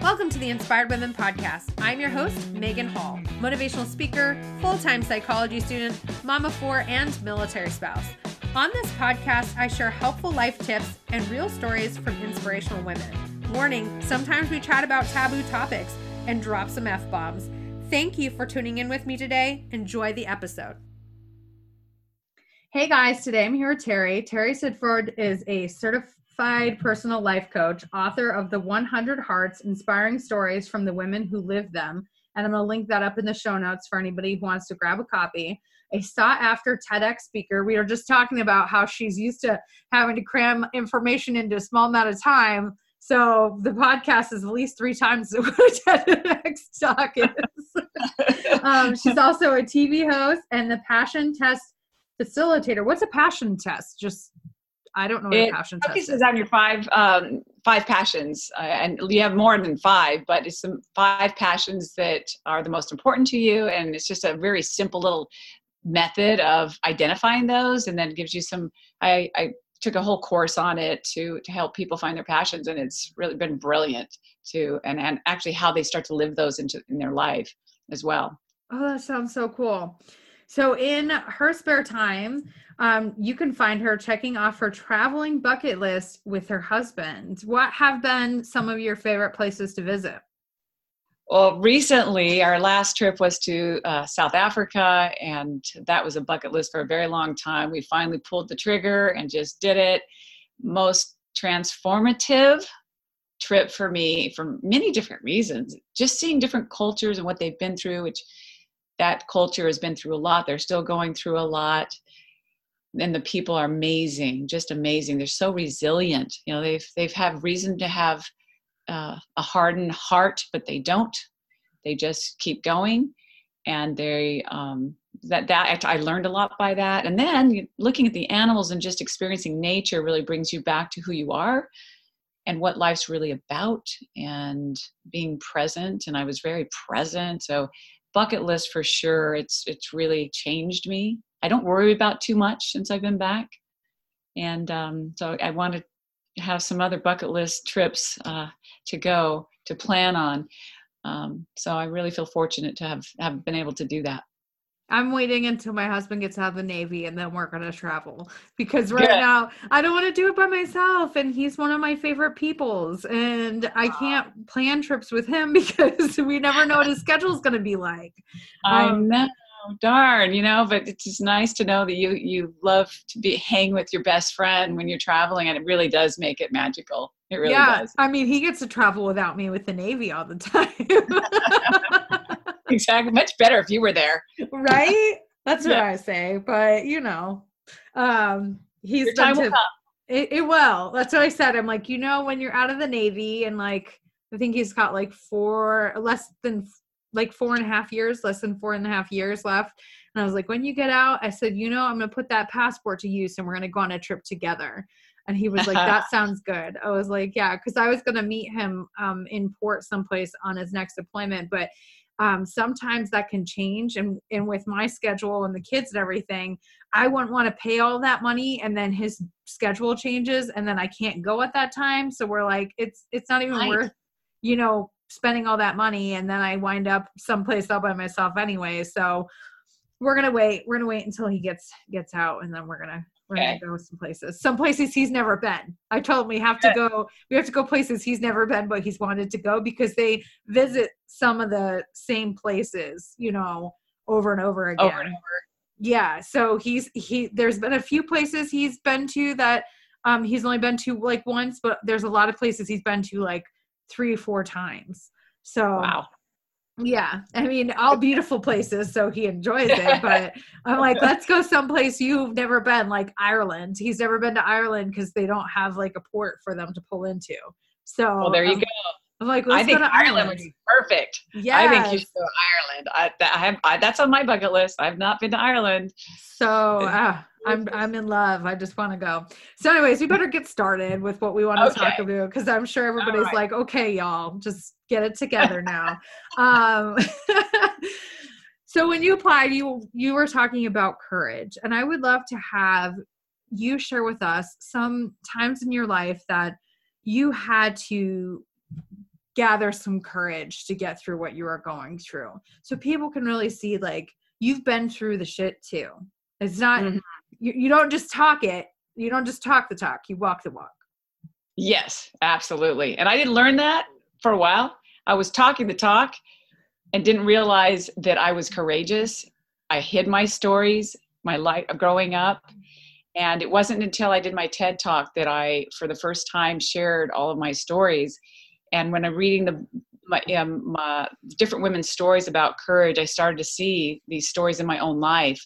Welcome to the Inspired Women Podcast. I'm your host, Megan Hall, motivational speaker, full time psychology student, mama four, and military spouse. On this podcast, I share helpful life tips and real stories from inspirational women. Warning sometimes we chat about taboo topics and drop some F bombs. Thank you for tuning in with me today. Enjoy the episode. Hey guys, today I'm here with Terry. Terry Sidford is a certified certified personal life coach, author of the 100 Hearts Inspiring Stories from the Women Who Live Them. And I'm going to link that up in the show notes for anybody who wants to grab a copy. A sought after TEDx speaker. We were just talking about how she's used to having to cram information into a small amount of time. So the podcast is at least three times what a TEDx talk is. um, she's also a TV host and the passion test facilitator. What's a passion test? Just I don't know what it passion focuses on your five um, five passions, uh, and you have more than five, but it's some five passions that are the most important to you, and it's just a very simple little method of identifying those, and then gives you some. I, I took a whole course on it to to help people find their passions, and it's really been brilliant to and and actually how they start to live those into in their life as well. Oh, that sounds so cool. So in her spare time, um, you can find her checking off her traveling bucket list with her husband. What have been some of your favorite places to visit? Well, recently, our last trip was to uh, South Africa, and that was a bucket list for a very long time. We finally pulled the trigger and just did it. Most transformative trip for me for many different reasons. Just seeing different cultures and what they've been through, which that culture has been through a lot. They're still going through a lot. And the people are amazing, just amazing. They're so resilient. You know, they've they've have reason to have uh, a hardened heart, but they don't. They just keep going, and they um, that that I learned a lot by that. And then looking at the animals and just experiencing nature really brings you back to who you are and what life's really about and being present and i was very present so bucket list for sure. It's it's really changed me. I don't worry about too much since I've been back, and um, so I want to have some other bucket list trips uh, to go to plan on. Um, so I really feel fortunate to have have been able to do that. I'm waiting until my husband gets out of the Navy and then we're going to travel because right yeah. now I don't want to do it by myself. And he's one of my favorite peoples. And I can't plan trips with him because we never know what his schedule is going to be like. I um, know. Darn, you know, but it's just nice to know that you you love to be hang with your best friend when you're traveling, and it really does make it magical. It really yeah, does. I mean, he gets to travel without me with the Navy all the time. exactly. Much better if you were there. Right? That's what yeah. I say. But you know, um he's Your time to, will it, it will. That's what I said. I'm like, you know, when you're out of the Navy and like I think he's got like four less than like four and a half years, less than four and a half years left. And I was like, when you get out, I said, you know, I'm gonna put that passport to use and we're gonna go on a trip together. And he was like, that sounds good. I was like, yeah, because I was gonna meet him um, in port someplace on his next deployment, but um, sometimes that can change and, and with my schedule and the kids and everything i wouldn't want to pay all that money and then his schedule changes and then i can't go at that time so we're like it's it's not even right. worth you know spending all that money and then i wind up someplace all by myself anyway so we're gonna wait we're gonna wait until he gets gets out and then we're gonna we're okay. gonna go some places. Some places he's never been. I told him we have to go. We have to go places he's never been, but he's wanted to go because they visit some of the same places, you know, over and over again. Over and over. Yeah. So he's he. There's been a few places he's been to that um he's only been to like once, but there's a lot of places he's been to like three or four times. So wow yeah i mean all beautiful places so he enjoys it but i'm like let's go someplace you've never been like ireland. He's never been to ireland because they don't have like a port for them to pull into. So well there you um, go i'm like i think ireland. ireland. would be perfect yeah i think you should go to ireland I, that, I have I, that's on my bucket list i've not been to ireland so uh, I'm I'm in love. I just want to go. So, anyways, we better get started with what we want to okay. talk about because I'm sure everybody's right. like, okay, y'all, just get it together now. um, so, when you applied, you you were talking about courage, and I would love to have you share with us some times in your life that you had to gather some courage to get through what you are going through. So people can really see like you've been through the shit too. It's not mm-hmm. you, you don't just talk it, you don't just talk the talk, you walk the walk. Yes, absolutely. And I didn't learn that for a while. I was talking the talk and didn't realize that I was courageous. I hid my stories, my life growing up. And it wasn't until I did my TED talk that I, for the first time, shared all of my stories. And when I'm reading the my, um, my different women's stories about courage, I started to see these stories in my own life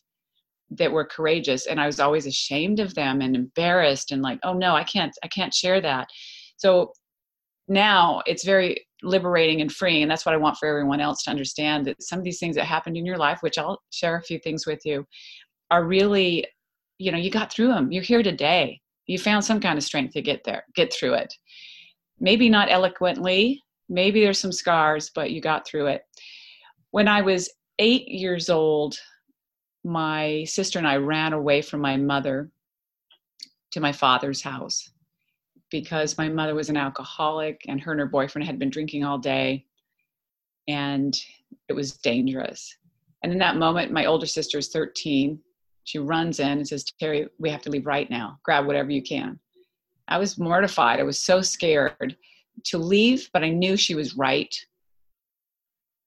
that were courageous, and I was always ashamed of them and embarrassed and like, oh no, I can't, I can't share that. So now it's very liberating and freeing, and that's what I want for everyone else to understand that some of these things that happened in your life, which I'll share a few things with you, are really, you know, you got through them. You're here today. You found some kind of strength to get there, get through it maybe not eloquently, maybe there's some scars, but you got through it. When I was eight years old, my sister and I ran away from my mother to my father's house because my mother was an alcoholic and her and her boyfriend had been drinking all day and it was dangerous. And in that moment, my older sister is 13. She runs in and says, Terry, we have to leave right now. Grab whatever you can. I was mortified. I was so scared to leave, but I knew she was right.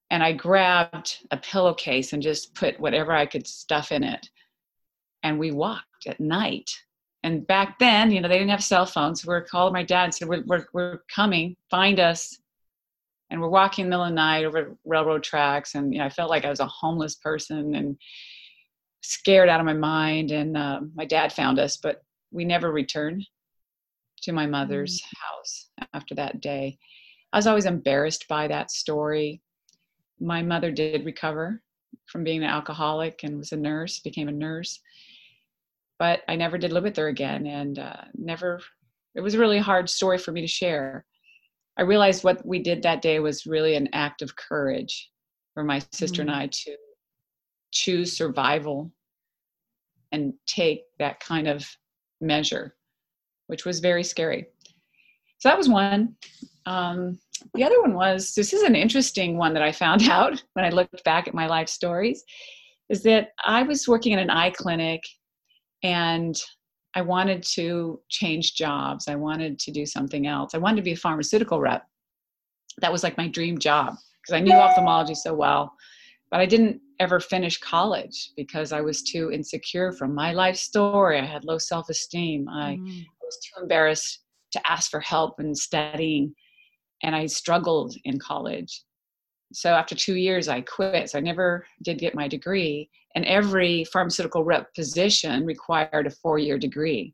And I grabbed a pillowcase and just put whatever I could stuff in it. And we walked at night. And back then, you know, they didn't have cell phones. We were calling my dad and said, we're, we're, we're coming, find us. And we're walking in the middle of the night over railroad tracks. And, you know, I felt like I was a homeless person and scared out of my mind. And uh, my dad found us, but we never returned to my mother's mm. house after that day. I was always embarrassed by that story. My mother did recover from being an alcoholic and was a nurse, became a nurse. But I never did live with her again and uh, never, it was a really hard story for me to share. I realized what we did that day was really an act of courage for my sister mm-hmm. and I to choose survival and take that kind of measure which was very scary. So that was one. Um, the other one was this is an interesting one that I found out when I looked back at my life stories is that I was working in an eye clinic and I wanted to change jobs. I wanted to do something else. I wanted to be a pharmaceutical rep. That was like my dream job because I knew ophthalmology so well. But I didn't ever finish college because I was too insecure from my life story. I had low self esteem. I mm was too embarrassed to ask for help in studying and i struggled in college. So after two years i quit. So i never did get my degree and every pharmaceutical rep position required a four-year degree.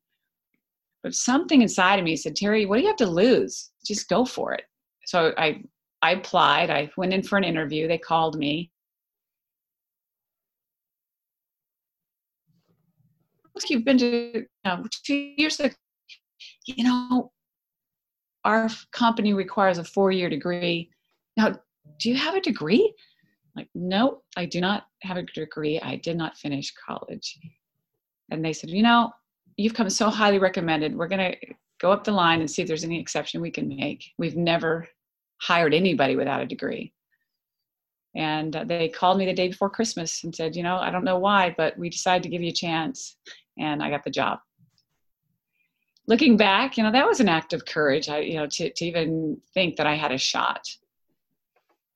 But something inside of me said terry what do you have to lose? Just go for it. So i i applied. I went in for an interview. They called me. You've been to you know, two years ago you know, our company requires a four year degree. Now, do you have a degree? Like, no, I do not have a degree. I did not finish college. And they said, you know, you've come so highly recommended. We're going to go up the line and see if there's any exception we can make. We've never hired anybody without a degree. And uh, they called me the day before Christmas and said, you know, I don't know why, but we decided to give you a chance. And I got the job looking back, you know, that was an act of courage. I, you know, to, to even think that I had a shot.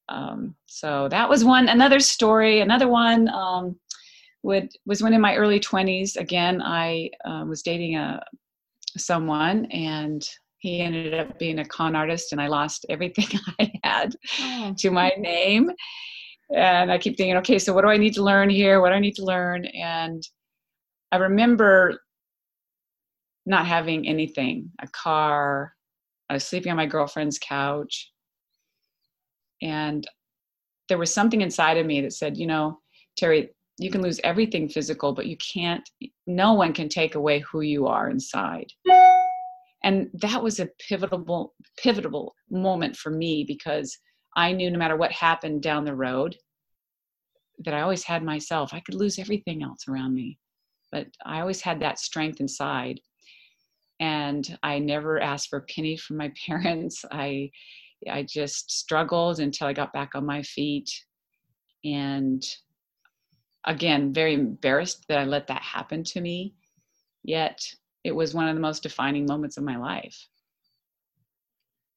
Um, so that was one. Another story. Another one um, would was when in my early twenties. Again, I uh, was dating a someone, and he ended up being a con artist, and I lost everything I had oh. to my name. And I keep thinking, okay, so what do I need to learn here? What do I need to learn? And I remember not having anything a car i was sleeping on my girlfriend's couch. And there was something inside of me that said you know terry you can lose everything physical but you can't no one can take away who you are inside. And that was a pivotal pivotal moment for me because i knew no matter what happened down the road that i always had myself. I could lose everything else around me but i always had that strength inside and I never asked for a penny from my parents. I I just struggled until I got back on my feet. And again, very embarrassed that I let that happen to me. Yet it was one of the most defining moments of my life.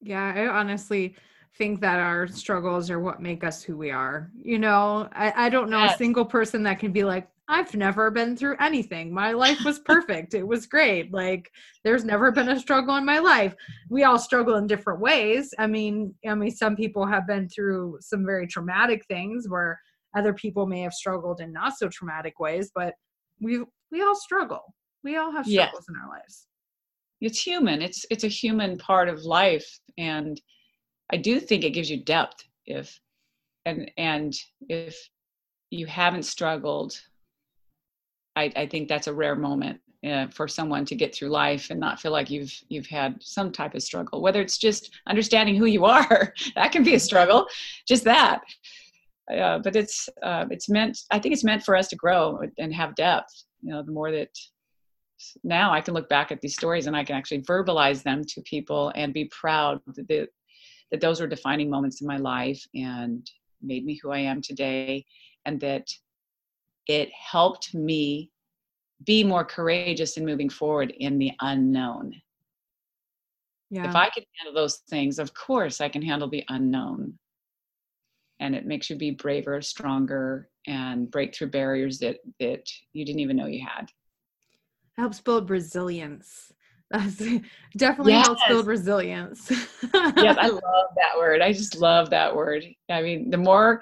Yeah, I honestly think that our struggles are what make us who we are. You know, I, I don't know yes. a single person that can be like, I've never been through anything. My life was perfect. it was great. Like there's never been a struggle in my life. We all struggle in different ways. I mean, I mean some people have been through some very traumatic things where other people may have struggled in not so traumatic ways, but we we all struggle. We all have struggles yes. in our lives. It's human. It's it's a human part of life and I do think it gives you depth if and and if you haven't struggled I, I think that's a rare moment uh, for someone to get through life and not feel like you've you've had some type of struggle. Whether it's just understanding who you are that can be a struggle just that. Uh, but it's uh, it's meant i think it's meant for us to grow and have depth. You know the more that now i can look back at these stories and i can actually verbalize them to people and be proud that, that those were defining moments in my life and made me who i am today and that it helped me be more courageous in moving forward in the unknown. Yeah. If I can handle those things, of course I can handle the unknown. And it makes you be braver, stronger, and break through barriers that that you didn't even know you had. Helps build resilience. That's definitely yes. helps build resilience. yes, I love that word. I just love that word. I mean, the more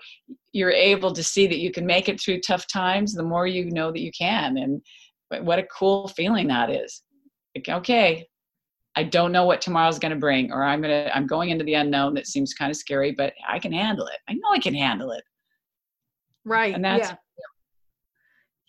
you're able to see that you can make it through tough times, the more you know that you can. And what a cool feeling that is. Like, okay, I don't know what tomorrow's going to bring, or I'm going to, I'm going into the unknown that seems kind of scary, but I can handle it. I know I can handle it. Right. And that's, yeah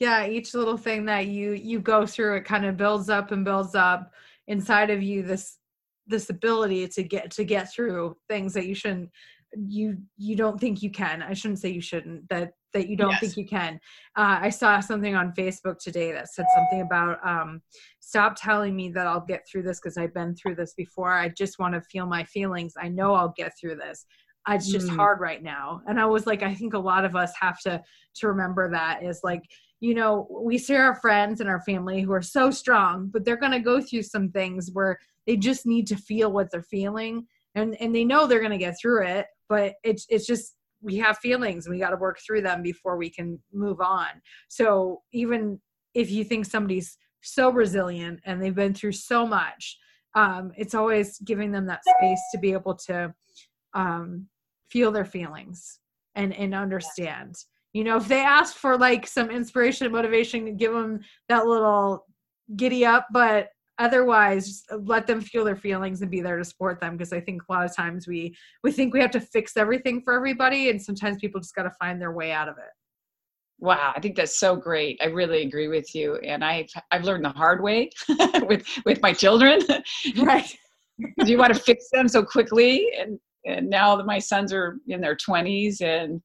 yeah each little thing that you you go through it kind of builds up and builds up inside of you this this ability to get to get through things that you shouldn't you you don't think you can. I shouldn't say you shouldn't that that you don't yes. think you can. Uh, i saw something on facebook today that said something about um, stop telling me that i'll get through this because i've been through this before. I just want to feel my feelings. I know i'll get through this. It's just mm. hard right now. And i was like i think a lot of us have to to remember that is like you know, we see our friends and our family who are so strong, but they're going to go through some things where they just need to feel what they're feeling and and they know they're going to get through it, but it's it's just we have feelings and we got to work through them before we can move on. So even if you think somebody's so resilient and they've been through so much, um, it's always giving them that space to be able to um, feel their feelings and and understand you know if they ask for like some inspiration and motivation give them that little giddy up but otherwise uh, let them feel their feelings and be there to support them because i think a lot of times we we think we have to fix everything for everybody and sometimes people just got to find their way out of it. Wow i think that's so great. I really agree with you and i've i've learned the hard way with with my children. Right. Do you want to fix them so quickly? And and now that my sons are in their 20s and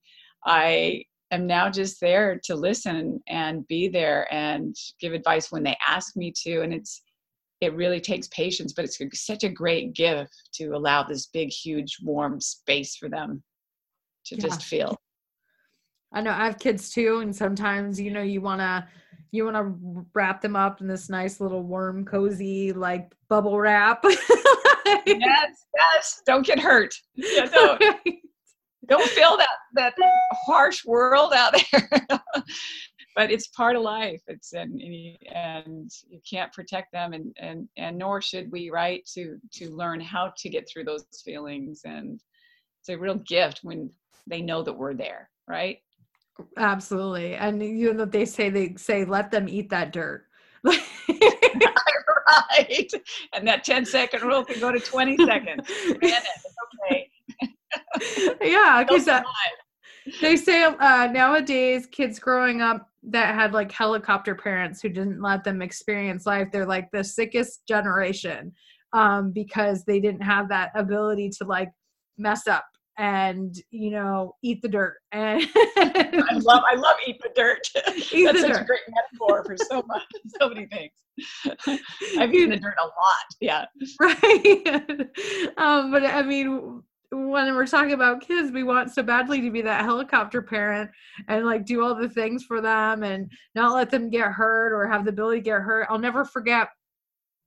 i am now just there to listen and be there and give advice when they ask me to and it's it really takes patience but it's such a great gift to allow this big huge warm space for them to yeah. just feel. I know i have kids too and sometimes you know you want to you want to wrap them up in this nice little warm cozy like bubble wrap. Yes yes don't get hurt. Yeah, don't don't feel that that harsh world out there. But it's part of life. It's and and you can't protect them and and and nor should we right to to learn how to get through those feelings. And it's a real gift when they know that we're there right? Absolutely. And you know they say they say let them eat that dirt. Right. And that 10 second rule can go to 20 seconds. Okay. Yeah, because they say uh, nowadays kids growing up that had like helicopter parents who didn't let them experience life, they're like the sickest generation um, because they didn't have that ability to like mess up and you know eat the dirt and i love i love eat the dirt. Eat that's such dirt. a great metaphor for so much so many things. I've eaten the dirt a lot yeah. Right. Um but i mean when we're talking about kids, we want so badly to be that helicopter parent and like do all the things for them and not let them get hurt or have the ability to get hurt. I'll never forget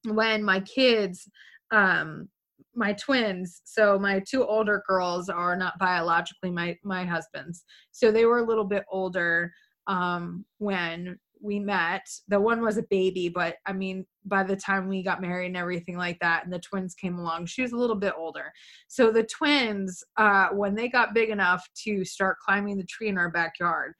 when my kids, um, my twins, so my two older girls are not biologically my my husband's, so they were a little bit older um, when we met. The one was a baby, but I mean, by the time we got married and everything like that, and the twins came along, she was a little bit older. So the twins, uh, when they got big enough to start climbing the tree in our backyard,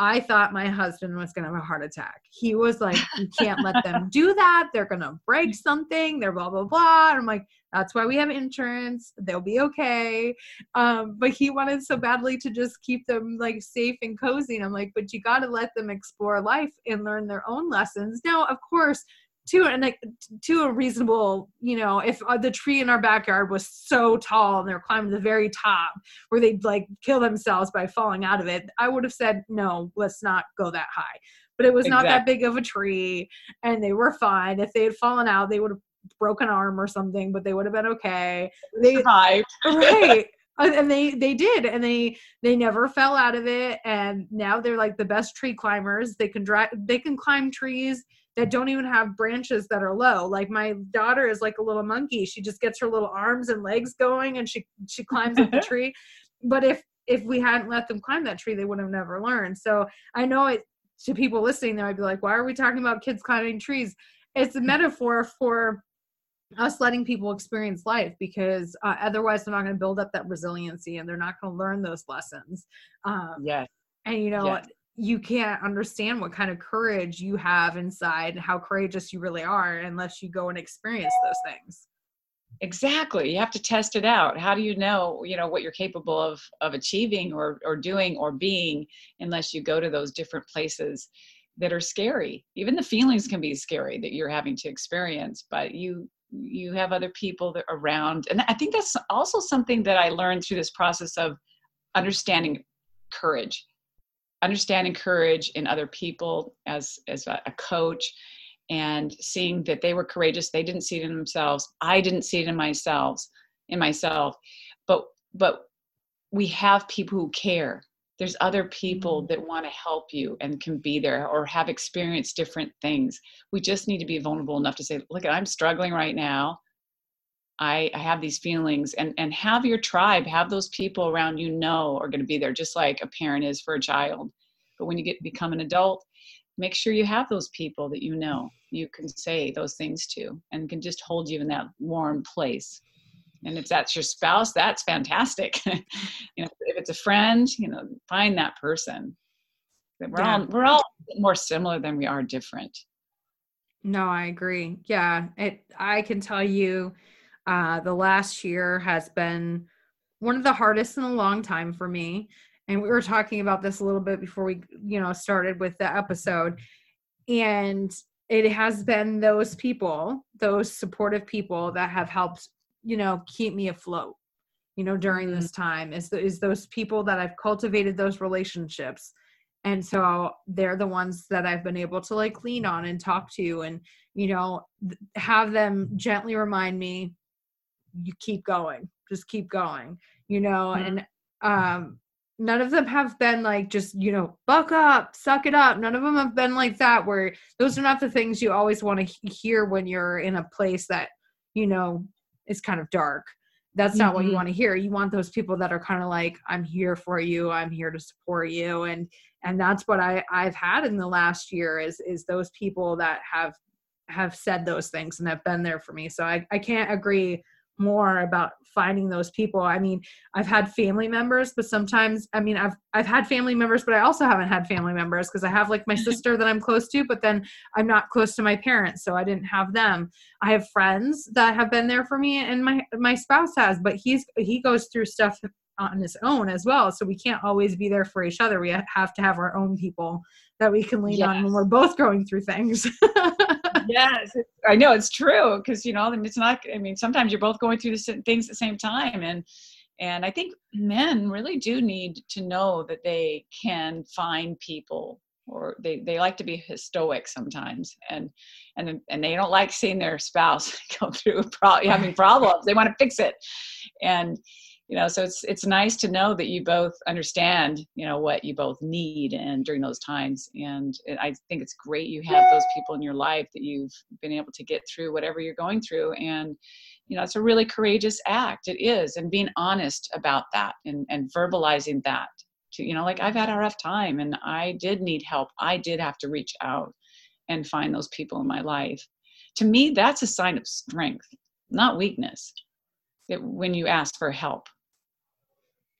I thought my husband was going to have a heart attack. He was like, You can't let them do that. They're going to break something. They're blah, blah, blah. And I'm like, That's why we have insurance. They'll be okay. Um, but he wanted so badly to just keep them like safe and cozy. And I'm like, But you got to let them explore life and learn their own lessons. Now, of course, to and like to a reasonable you know if uh, the tree in our backyard was so tall and they're climbing the very top where they'd like kill themselves by falling out of it i would have said no let's not go that high. But it was exactly. not that big of a tree and they were fine. If they had fallen out they would have broken arm or something but they would have been okay. They survived. Right. And they they did and they they never fell out of it and now they're like the best tree climbers. They can drive they can climb trees that don't even have branches that are low. Like my daughter is like a little monkey. She just gets her little arms and legs going and she she climbs up the tree. But if if we hadn't let them climb that tree, they would have never learned. So I know it to people listening, they might be like, why are we talking about kids climbing trees? It's a metaphor for us letting people experience life because uh, otherwise they're not going to build up that resiliency and they're not going to learn those lessons. Um, yes. And you know, yes you can't understand what kind of courage you have inside and how courageous you really are unless you go and experience those things. Exactly you have to test it out. How do you know you know what you're capable of of achieving or or doing or being unless you go to those different places that are scary? Even the feelings can be scary that you're having to experience but you you have other people that around. And i think that's also something that i learned through this process of understanding courage understanding courage in other people as as a, a coach and seeing that they were courageous they didn't see it in themselves i didn't see it in myself in myself. But but we have people who care. There's other people mm-hmm. that want to help you and can be there or have experienced different things. We just need to be vulnerable enough to say look i'm struggling right now I, I have these feelings and and have your tribe have those people around you know are going to be there just like a parent is for a child. But when you get become an adult make sure you have those people that you know you can say those things to and can just hold you in that warm place. And if that's your spouse that's fantastic. You know if it's a friend you know find that person. We're yeah. all we're all more similar than we are different. No i agree. Yeah it i can tell you uh, the last year has been one of the hardest in a long time for me. And we were talking about this a little bit before we, you know, started with the episode. And it has been those people, those supportive people that have helped, you know, keep me afloat, you know, during mm-hmm. this time is, is those people that I've cultivated those relationships. And so they're the ones that I've been able to like lean on and talk to and, you know, have them gently remind me you keep going just keep going you know mm-hmm. and um none of them have been like just you know buck up suck it up none of them have been like that where those are not the things you always want to hear when you're in a place that you know is kind of dark that's not mm-hmm. what you mm-hmm. want to hear you want those people that are kind of like i'm here for you i'm here to support you and and that's what i i've had in the last year is is those people that have have said those things and have been there for me so i i can't agree more about finding those people. I mean i've had family members but sometimes i mean i've i've had family members but i also haven't had family members because i have like my mm-hmm. sister that i'm close to but then i'm not close to my parents so i didn't have them. I have friends that have been there for me and my my spouse has but he's he goes through stuff on his own as well so we can't always be there for each other. We have to have our own people that we can lean yes. on when we're both going through things yes, I know it's true because you know, it's not. I mean, sometimes you're both going through the things at the same time, and and I think men really do need to know that they can find people, or they they like to be stoic sometimes, and and and they don't like seeing their spouse go through pro- having problems. They want to fix it, and you know so it's it's nice to know that you both understand you know what you both need and during those times. And i think it's great you have those people in your life that you've been able to get through whatever you're going through. And you know it's a really courageous act. It is. And being honest about that and and verbalizing that to you know like i've had a rough time and i did need help. I did have to reach out and find those people in my life. To me that's a sign of strength not weakness it, when you ask for help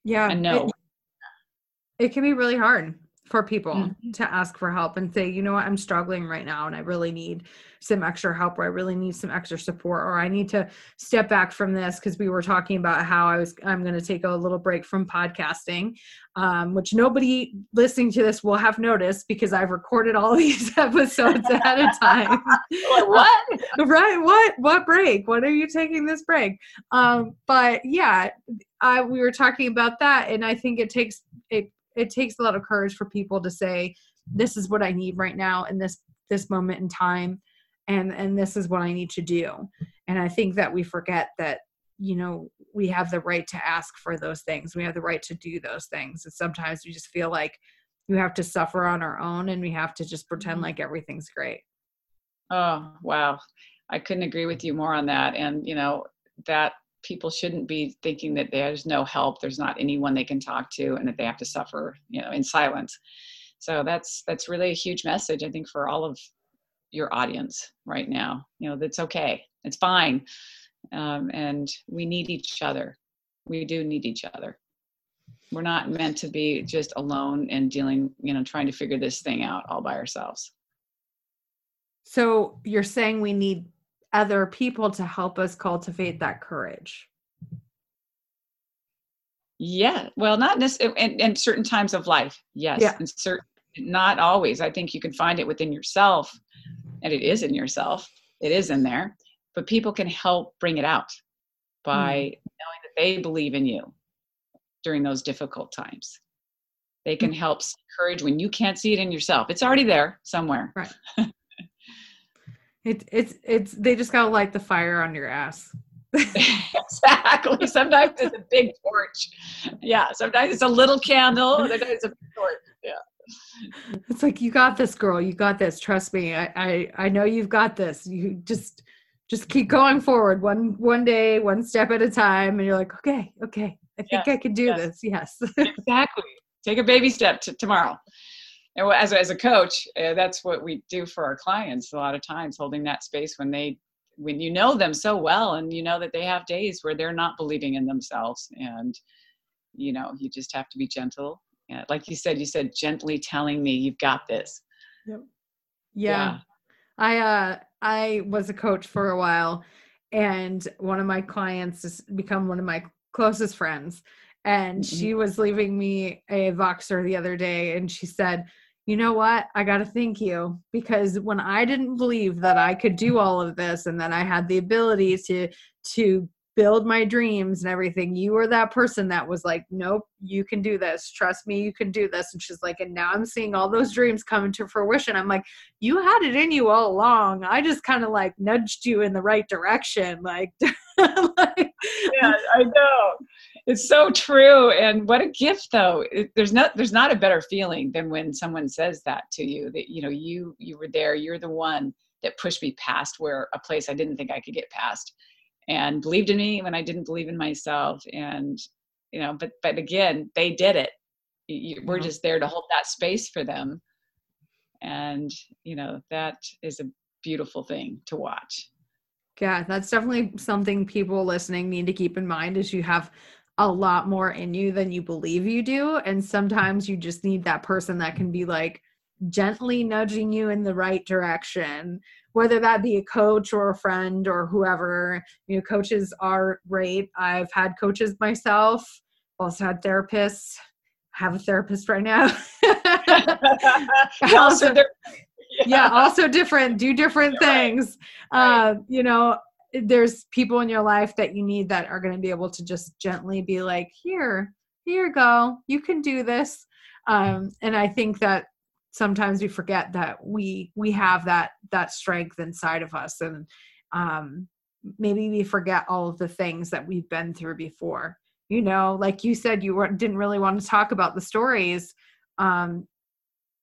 yeah. And no. It, it can be really hard for people mm-hmm. to ask for help and say, you know what, I'm struggling right now and I really need some extra help or I really need some extra support or I need to step back from this because we were talking about how I was I'm going to take a little break from podcasting, um, which nobody listening to this will have noticed because I've recorded all these episodes ahead of time. what? right? What? What break? What are you taking this break? Um, but yeah, I we were talking about that, and I think it takes it it takes a lot of courage for people to say this is what i need right now in this this moment in time and and this is what i need to do. And i think that we forget that you know we have the right to ask for those things. We have the right to do those things. And sometimes we just feel like we have to suffer on our own and we have to just pretend mm-hmm. like everything's great. Oh wow. I couldn't agree with you more on that. And you know that people shouldn't be thinking that there's no help there's not anyone they can talk to and that they have to suffer you know in silence. So that's that's really a huge message i think for all of your audience right now. You know that's okay it's fine um, and we need each other. We do need each other. We're not meant to be just alone and dealing you know trying to figure this thing out all by ourselves. So you're saying we need other people to help us cultivate that courage. Yeah well not necessarily in, in certain times of life yes yeah. and certain not always. I think you can find it within yourself and it is in yourself. It is in there but people can help bring it out by mm. knowing that they believe in you during those difficult times. They can mm. help encourage when you can't see it in yourself. It's already there somewhere. Right It, it's it's they just gotta light the fire on your ass. exactly. Sometimes it's a big torch. Yeah. Sometimes it's a little candle. Sometimes it's a big torch. Yeah. It's like you got this, girl. You got this. Trust me. I I, I know you've got this. You just just keep going forward one one day, one step at a time, and you're like, okay, okay, I think yes, I can do yes. this. Yes. exactly. Take a baby step to tomorrow and as, as a coach uh, that's what we do for our clients a lot of times holding that space when they when you know them so well and you know that they have days where they're not believing in themselves and you know you just have to be gentle and like you said you said gently telling me you've got this yep. yeah. yeah i uh i was a coach for a while and one of my clients has become one of my closest friends and mm-hmm. she was leaving me a voxer the other day and she said you know what? I got to thank you because when i didn't believe that i could do all of this and that i had the ability to to build my dreams and everything you were that person that was like nope you can do this. Trust me you can do this. And she's like and now i'm seeing all those dreams come into fruition. I'm like you had it in you all along. I just kind of like nudged you in the right direction. Like, like yeah i know it's so true and what a gift though. It, there's not there's not a better feeling than when someone says that to you that you know you you were there you're the one that pushed me past where a place i didn't think i could get past and believed in me when i didn't believe in myself and you know but but again they did it. You, we're mm-hmm. just there to hold that space for them and you know that is a beautiful thing to watch. Yeah that's definitely something people listening need to keep in mind is you have a lot more in you than you believe you do. And sometimes you just need that person that can be like gently nudging you in the right direction, whether that be a coach or a friend or whoever. You know, coaches are great. I've had coaches myself, also had therapists. have a therapist right now. also, yeah. yeah. also different, do different You're things. Right. Uh, you know, there's people in your life that you need that are going to be able to just gently be like here here you go you can do this. Um, and i think that sometimes we forget that we we have that that strength inside of us and um, maybe we forget all of the things that we've been through before. You know like you said you weren't didn't really want to talk about the stories um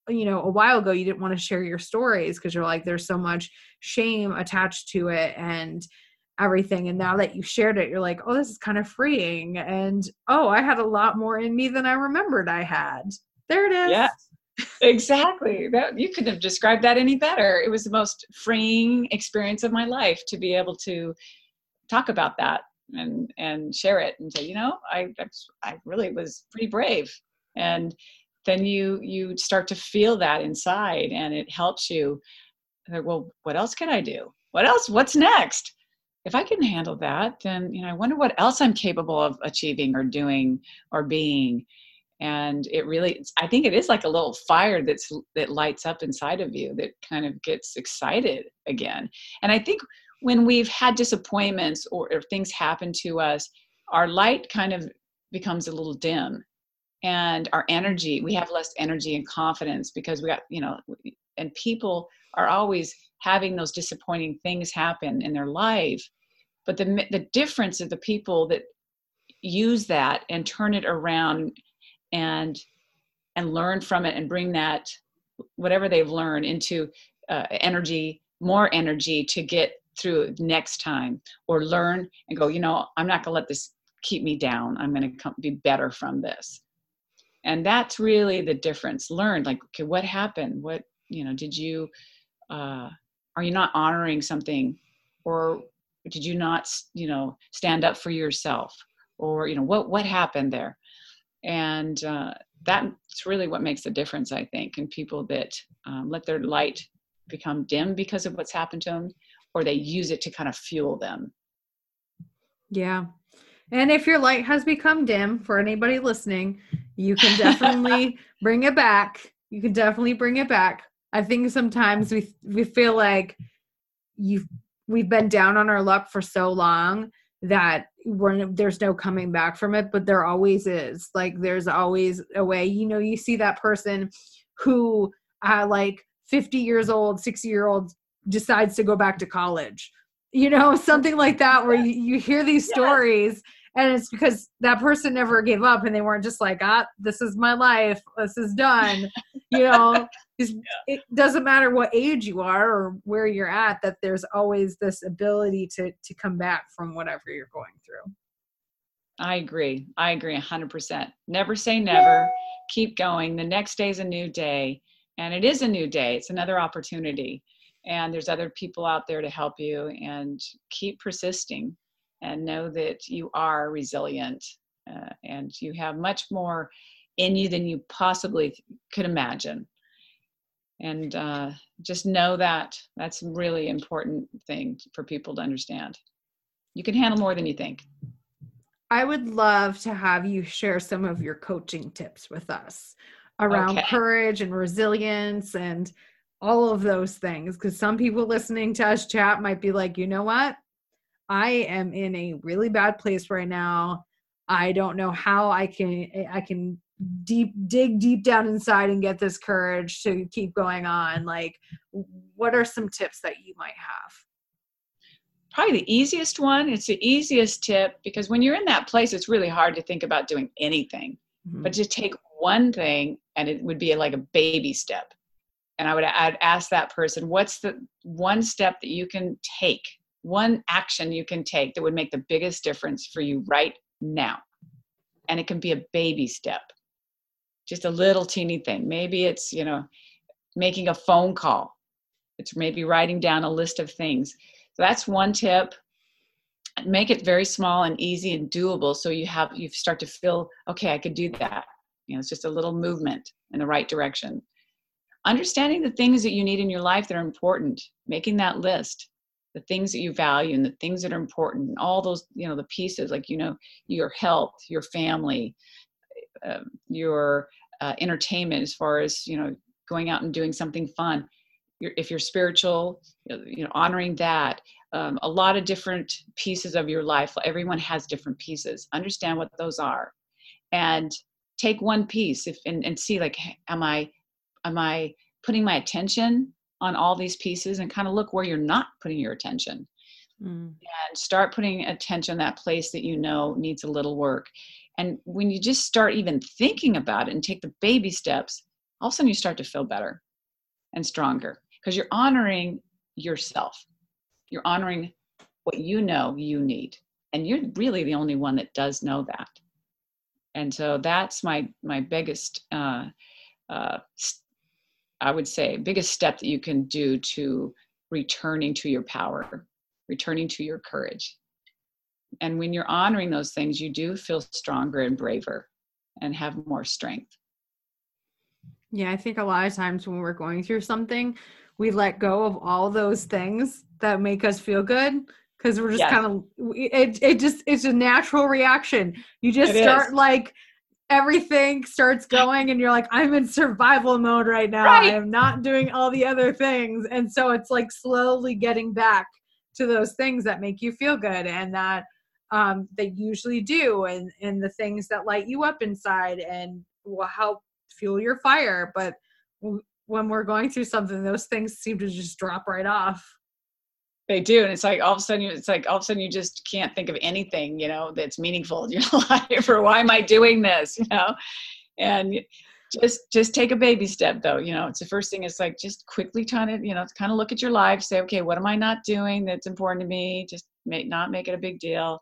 you know a while ago you didn't want to share your stories because you're like there's so much shame attached to it and everything and now that you shared it you're like oh this is kind of freeing and oh i had a lot more in me than i remembered i had. There it is. Yeah exactly. That you couldn't have described that any better. It was the most freeing experience of my life to be able to talk about that and and share it and say you know i i really was pretty brave and then you you start to feel that inside and it helps you. Like, well what else can i do? What else? What's next? If i can handle that then you know i wonder what else i'm capable of achieving or doing or being. And it really i think it is like a little fire that's that lights up inside of you that kind of gets excited again. And i think when we've had disappointments or, or things happen to us our light kind of becomes a little dim and our energy we have less energy and confidence because we got you know and people are always having those disappointing things happen in their life but the the difference of the people that use that and turn it around and and learn from it and bring that whatever they've learned into uh, energy more energy to get through next time or learn and go you know i'm not going to let this keep me down. I'm going to be better from this and that's really the difference learned like okay what happened? What you know did you uh are you not honoring something? Or did you not you know stand up for yourself? Or you know what what happened there? And uh, that's really what makes the difference i think in people that um, let their light become dim because of what's happened to them or they use it to kind of fuel them. Yeah and if your light has become dim for anybody listening you can definitely bring it back. You can definitely bring it back. I think sometimes we we feel like you've we've been down on our luck for so long that we're, there's no coming back from it but there always is. Like there's always a way. You know you see that person who uh, like 50 years old 60 year old decides to go back to college. You know something like that where you, you hear these stories and it's because that person never gave up and they weren't just like ah this is my life. This is done. You know yeah. it doesn't matter what age you are or where you're at that there's always this ability to to come back from whatever you're going through. I agree. I agree 100% never say never. Keep going. The next day is a new day and it is a new day. It's another opportunity. And there's other people out there to help you and keep persisting and know that you are resilient uh, and you have much more in you than you possibly could imagine. And uh, just know that that's a really important thing for people to understand. You can handle more than you think. I would love to have you share some of your coaching tips with us around okay. courage and resilience and all of those things because some people listening to us chat might be like you know what I am in a really bad place right now. I don't know how I can I can deep dig deep down inside and get this courage to keep going on. Like what are some tips that you might have? Probably the easiest one. It's the easiest tip because when you're in that place, it's really hard to think about doing anything. Mm-hmm. But to take one thing and it would be like a baby step. And I would I'd ask that person, what's the one step that you can take one action you can take that would make the biggest difference for you right now. And it can be a baby step, just a little teeny thing. Maybe it's, you know, making a phone call, it's maybe writing down a list of things. So that's one tip. Make it very small and easy and doable so you have you start to feel okay, I could do that. You know, it's just a little movement in the right direction. Understanding the things that you need in your life that are important, making that list the things that you value and the things that are important and all those you know the pieces like you know your health your family uh, your uh, entertainment as far as you know going out and doing something fun. You're, if you're spiritual you know honoring that um, a lot of different pieces of your life everyone has different pieces. Understand what those are. And take one piece if and, and see like am i am i putting my attention on all these pieces and kind of look where you're not putting your attention mm. and start putting attention that place that you know needs a little work. And when you just start even thinking about it and take the baby steps, all of a sudden you start to feel better and stronger because you're honoring yourself. You're honoring what you know you need. And you're really the only one that does know that. And so that's my my biggest uh, uh, I would say biggest step that you can do to returning to your power, returning to your courage. And when you're honoring those things, you do feel stronger and braver and have more strength. Yeah, I think a lot of times when we're going through something, we let go of all those things that make us feel good because we're just yes. kind of it, it just it's a natural reaction. You just it start is. like everything starts going and you're like i'm in survival mode right now. Right. i am not doing all the other things. And so it's like slowly getting back to those things that make you feel good and that um, they usually do and and the things that light you up inside and will help fuel your fire. But when we're going through something those things seem to just drop right off they do and it's like all of a sudden it's like all of a sudden you just can't think of anything you know that's meaningful in your life or why am i doing this you know? And just just take a baby step though you know it's the first thing is like just quickly trying to you know kind of look at your life say okay what am i not doing that's important to me? Just make not make it a big deal.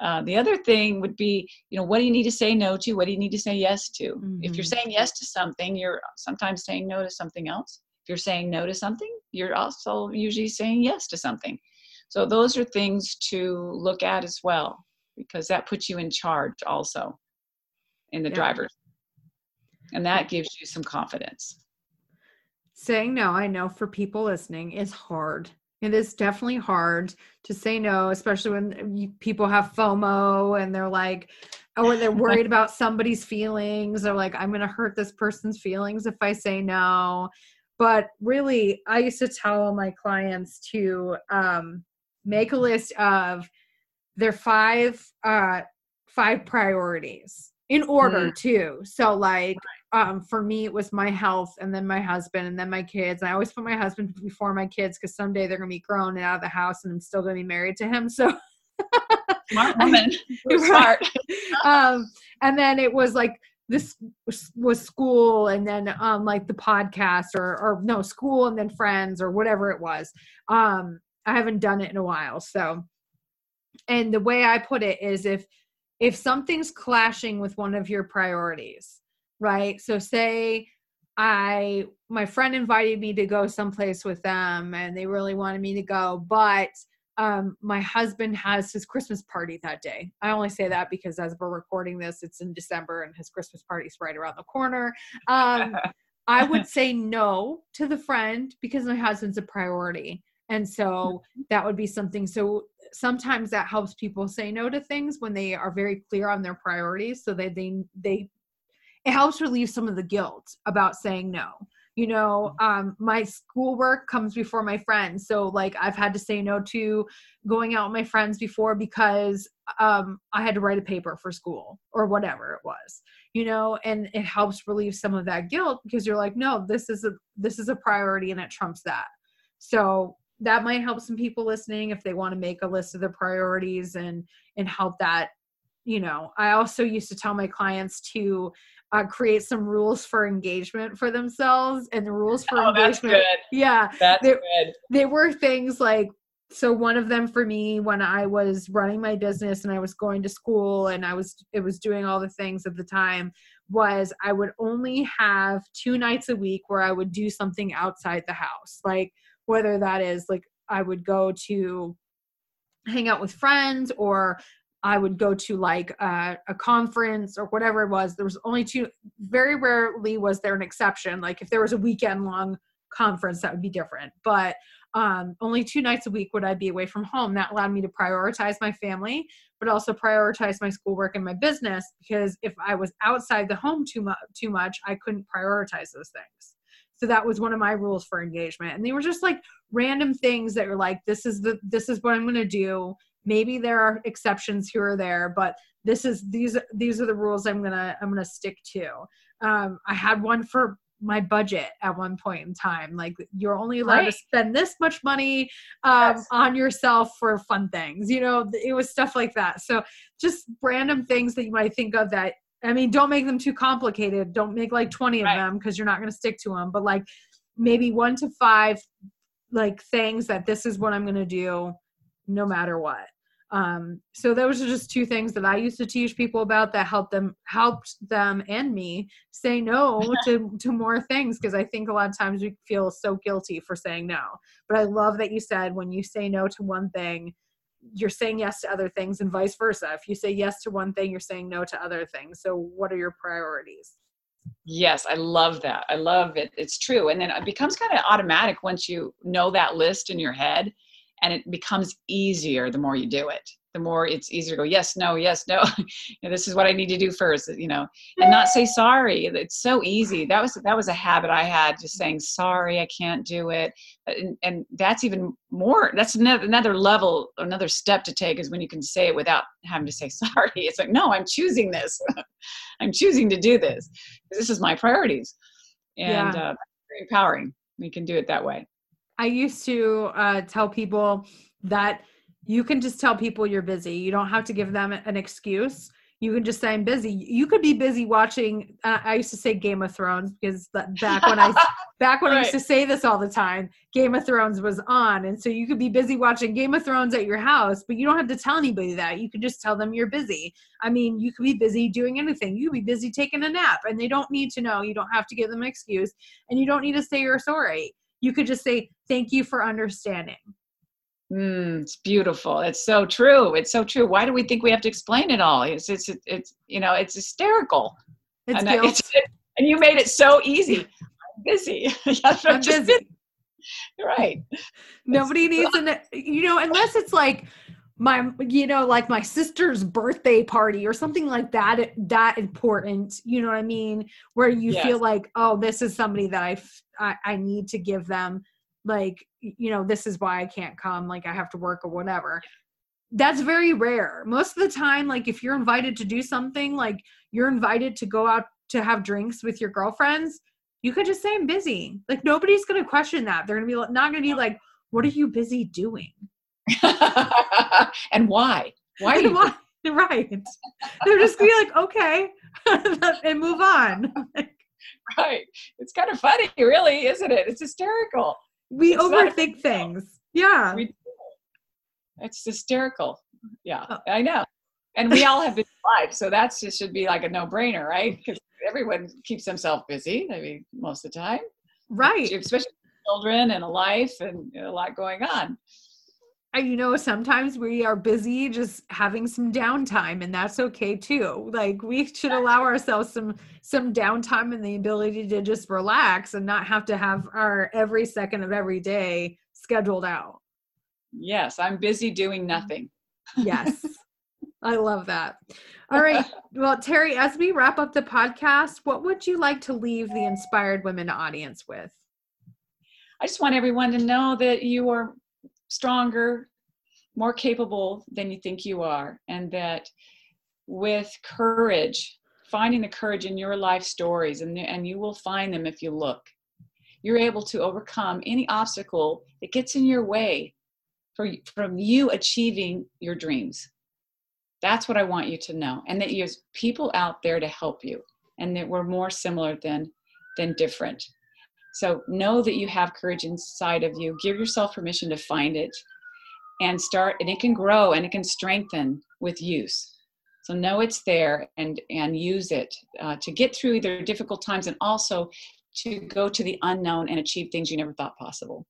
Uh, the other thing would be you know what do you need to say no to? What do you need to say yes to? Mm-hmm. if you're mm-hmm. saying yes to something you're sometimes saying no to something else if you're saying no to something you're also usually saying yes to something. So those are things to look at as well because that puts you in charge also in the yeah. driver's and that gives you some confidence. Saying no i know for people listening is hard. It is definitely hard to say no especially when you, people have fomo and they're like or they're worried about somebody's feelings. Or like i'm going to hurt this person's feelings if i say no but really i used to tell my clients to um, make a list of their five uh, five priorities in order mm. too. So like um, for me it was my health and then my husband and then my kids and i always put my husband before my kids because someday they're going to be grown and out of the house and i'm still going to be married to him so smart woman. smart. um, and then it was like this was school and then um like the podcast or or no school and then friends or whatever it was. Um i haven't done it in a while so. And the way i put it is if if something's clashing with one of your priorities right? So say i my friend invited me to go someplace with them and they really wanted me to go but um, my husband has his Christmas party that day. I only say that because as we're recording this, it's in December and his Christmas party's right around the corner. Um, I would say no to the friend because my husband's a priority. And so that would be something. So sometimes that helps people say no to things when they are very clear on their priorities so that they, they, it helps relieve some of the guilt about saying no you know mm-hmm. um my schoolwork comes before my friends. So like i've had to say no to going out with my friends before because um i had to write a paper for school or whatever it was you know and it helps relieve some of that guilt because you're like no this is a this is a priority and it trumps that. So that might help some people listening if they want to make a list of their priorities and and help that you know. I also used to tell my clients to uh, create some rules for engagement for themselves and the rules for oh, engagement yeah that's they, good. they were things like so one of them for me when i was running my business and i was going to school and i was it was doing all the things at the time was i would only have two nights a week where i would do something outside the house like whether that is like i would go to hang out with friends or I would go to like a, a, conference or whatever it was. There was only two, very rarely was there an exception. Like if there was a weekend long conference, that would be different. But um, only two nights a week would I be away from home. That allowed me to prioritize my family, but also prioritize my schoolwork and my business because if I was outside the home too much, too much, I couldn't prioritize those things. So that was one of my rules for engagement. And they were just like random things that were like, this is the this is what I'm gonna do maybe there are exceptions here or there but this is these these are the rules i'm gonna i'm gonna stick to um, i had one for my budget at one point in time. Like you're only allowed right. to spend this much money um, yes. on yourself for fun things. You know, it was stuff like that. So just random things that you might think of that. I mean, don't make them too complicated. Don't make like 20 of right. them because you're not going to stick to them. But like maybe one to five like things that this is what I'm going to do no matter what. Um, so those are just two things that I used to teach people about that helped them helped them and me say no to to more things because I think a lot of times we feel so guilty for saying no. But I love that you said when you say no to one thing, you're saying yes to other things and vice versa. If you say yes to one thing, you're saying no to other things. So what are your priorities? Yes, I love that. I love it. It's true. And then it becomes kind of automatic once you know that list in your head and it becomes easier the more you do it. The more it's easier to go yes no yes no this is what i need to do first you know and not say sorry. It's so easy. That was that was a habit i had just saying sorry i can't do it. And, and that's even more that's another, another level another step to take is when you can say it without having to say sorry. It's like no i'm choosing this. I'm choosing to do this. This is my priorities. And yeah. uh, very empowering we can do it that way I used to uh, tell people that you can just tell people you're busy. You don't have to give them an excuse. You can just say I'm busy. You could be busy watching. Uh, I used to say Game of Thrones because back when I back when right. I used to say this all the time, Game of Thrones was on, and so you could be busy watching Game of Thrones at your house, but you don't have to tell anybody that. You could just tell them you're busy. I mean, you could be busy doing anything. You could be busy taking a nap, and they don't need to know. You don't have to give them an excuse, and you don't need to say you're sorry you could just say thank you for understanding. Mm, it's beautiful. It's so true. It's so true. Why do we think we have to explain it all? It's it's it's you know it's hysterical. It's, and, it's and you made it so easy. I'm busy. Yes, I'm, busy. busy. You're right. Nobody needs to you know unless it's like my you know like my sister's birthday party or something like that that important you know what i mean? Where you yes. feel like oh this is somebody that I, I i need to give them like you know this is why i can't come like i have to work or whatever. That's very rare. Most of the time like if you're invited to do something like you're invited to go out to have drinks with your girlfriends you could just say i'm busy. Like nobody's gonna question that. They're gonna be not gonna be like what are you busy doing and why? Why? And why? Right. They're just gonna be like, okay, and move on. right. It's kind of funny, really, isn't it? It's hysterical. We it's overthink things. Yeah. We, it's hysterical. Yeah, oh. I know. And we all have busy lives, so that's just should be like a no-brainer, right? Because everyone keeps themselves busy. I mean, most of the time. Right. Especially children and a life and a lot going on you know sometimes we are busy just having some downtime and that's okay too. Like we should allow ourselves some some downtime and the ability to just relax and not have to have our every second of every day scheduled out. Yes i'm busy doing mm-hmm. nothing. Yes. I love that. All right. Well terry as we wrap up the podcast what would you like to leave the inspired women audience with? I just want everyone to know that you are stronger, more capable than you think you are, and that with courage, finding the courage in your life stories, and, and you will find them if you look, you're able to overcome any obstacle that gets in your way for, from you achieving your dreams. That's what I want you to know, and that there's people out there to help you, and that we're more similar than than different. So know that you have courage inside of you. Give yourself permission to find it and start, and it can grow and it can strengthen with use. So know it's there and and use it uh, to get through either difficult times and also to go to the unknown and achieve things you never thought possible.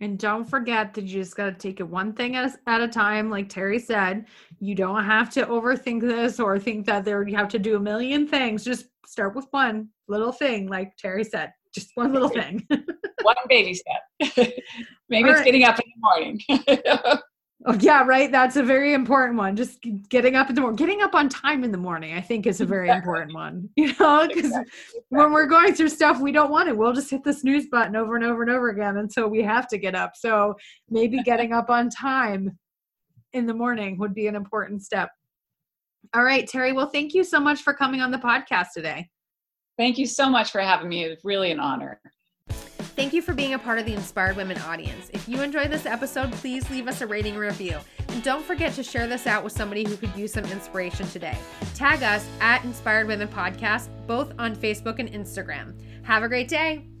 And don't forget that you just got to take it one thing at a, at a time. Like Terry said, you don't have to overthink this or think that there you have to do a million things. Just start with one little thing, like Terry said just one little thing. one baby step. Maybe All it's right. getting up in the morning. oh yeah, right. That's a very important one. Just getting up in the morning, getting up on time in the morning. I think is a very exactly. important one. You know, because exactly. when we're going through stuff we don't want it. we'll just hit the snooze button over and over and over again until we have to get up. So maybe getting up on time in the morning would be an important step. All right, Terry. Well, thank you so much for coming on the podcast today. Thank you so much for having me. It's really an honor. Thank you for being a part of the Inspired Women audience. If you enjoyed this episode, please leave us a rating review. And don't forget to share this out with somebody who could use some inspiration today. Tag us at Inspired Women Podcast, both on Facebook and Instagram. Have a great day.